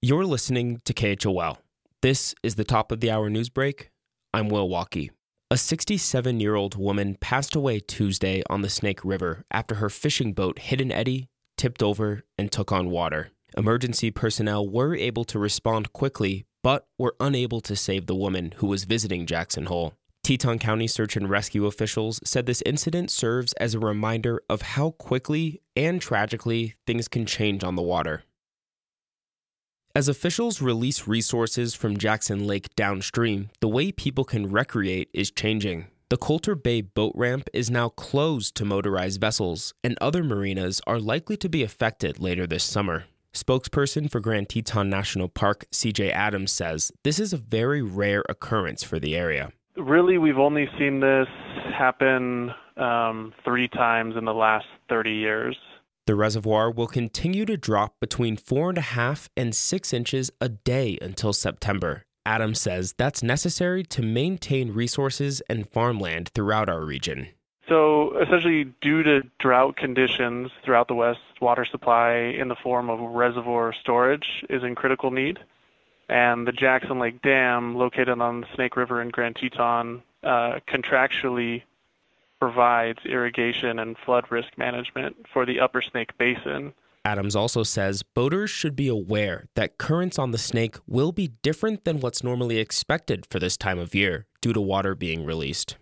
You're listening to KHOL. This is the top of the hour news break. I'm Will Walkey. A 67 year old woman passed away Tuesday on the Snake River after her fishing boat hit an eddy, tipped over, and took on water. Emergency personnel were able to respond quickly, but were unable to save the woman who was visiting Jackson Hole. Teton County search and rescue officials said this incident serves as a reminder of how quickly and tragically things can change on the water. As officials release resources from Jackson Lake downstream, the way people can recreate is changing. The Colter Bay boat ramp is now closed to motorized vessels, and other marinas are likely to be affected later this summer. Spokesperson for Grand Teton National Park, CJ Adams, says this is a very rare occurrence for the area. Really, we've only seen this happen um, three times in the last 30 years. The reservoir will continue to drop between four and a half and six inches a day until September. Adams says that's necessary to maintain resources and farmland throughout our region. So, essentially, due to drought conditions throughout the West, water supply in the form of reservoir storage is in critical need. And the Jackson Lake Dam, located on the Snake River in Grand Teton, uh, contractually provides irrigation and flood risk management for the upper Snake Basin. Adams also says boaters should be aware that currents on the Snake will be different than what's normally expected for this time of year due to water being released.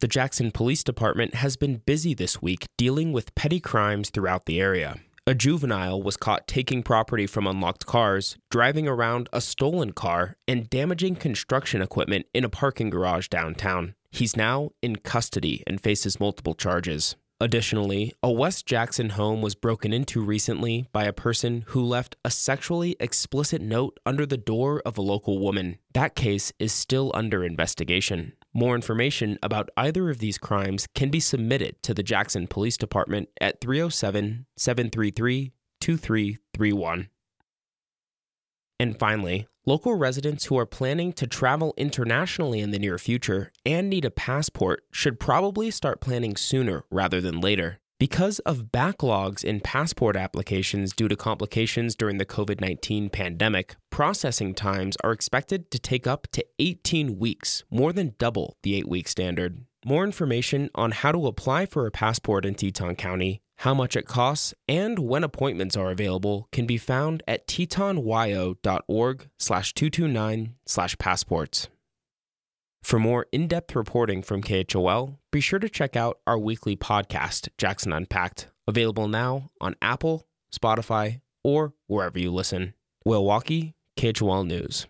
The Jackson Police Department has been busy this week dealing with petty crimes throughout the area. A juvenile was caught taking property from unlocked cars, driving around a stolen car, and damaging construction equipment in a parking garage downtown. He's now in custody and faces multiple charges. Additionally, a West Jackson home was broken into recently by a person who left a sexually explicit note under the door of a local woman. That case is still under investigation. More information about either of these crimes can be submitted to the Jackson Police Department at 307 733 2331. And finally, local residents who are planning to travel internationally in the near future and need a passport should probably start planning sooner rather than later. Because of backlogs in passport applications due to complications during the COVID 19 pandemic, processing times are expected to take up to 18 weeks, more than double the eight week standard. More information on how to apply for a passport in Teton County how much it costs, and when appointments are available can be found at tetonwyo.org slash 229 slash passports. For more in-depth reporting from KHOL, be sure to check out our weekly podcast, Jackson Unpacked, available now on Apple, Spotify, or wherever you listen. Will Walkey, KHOL News.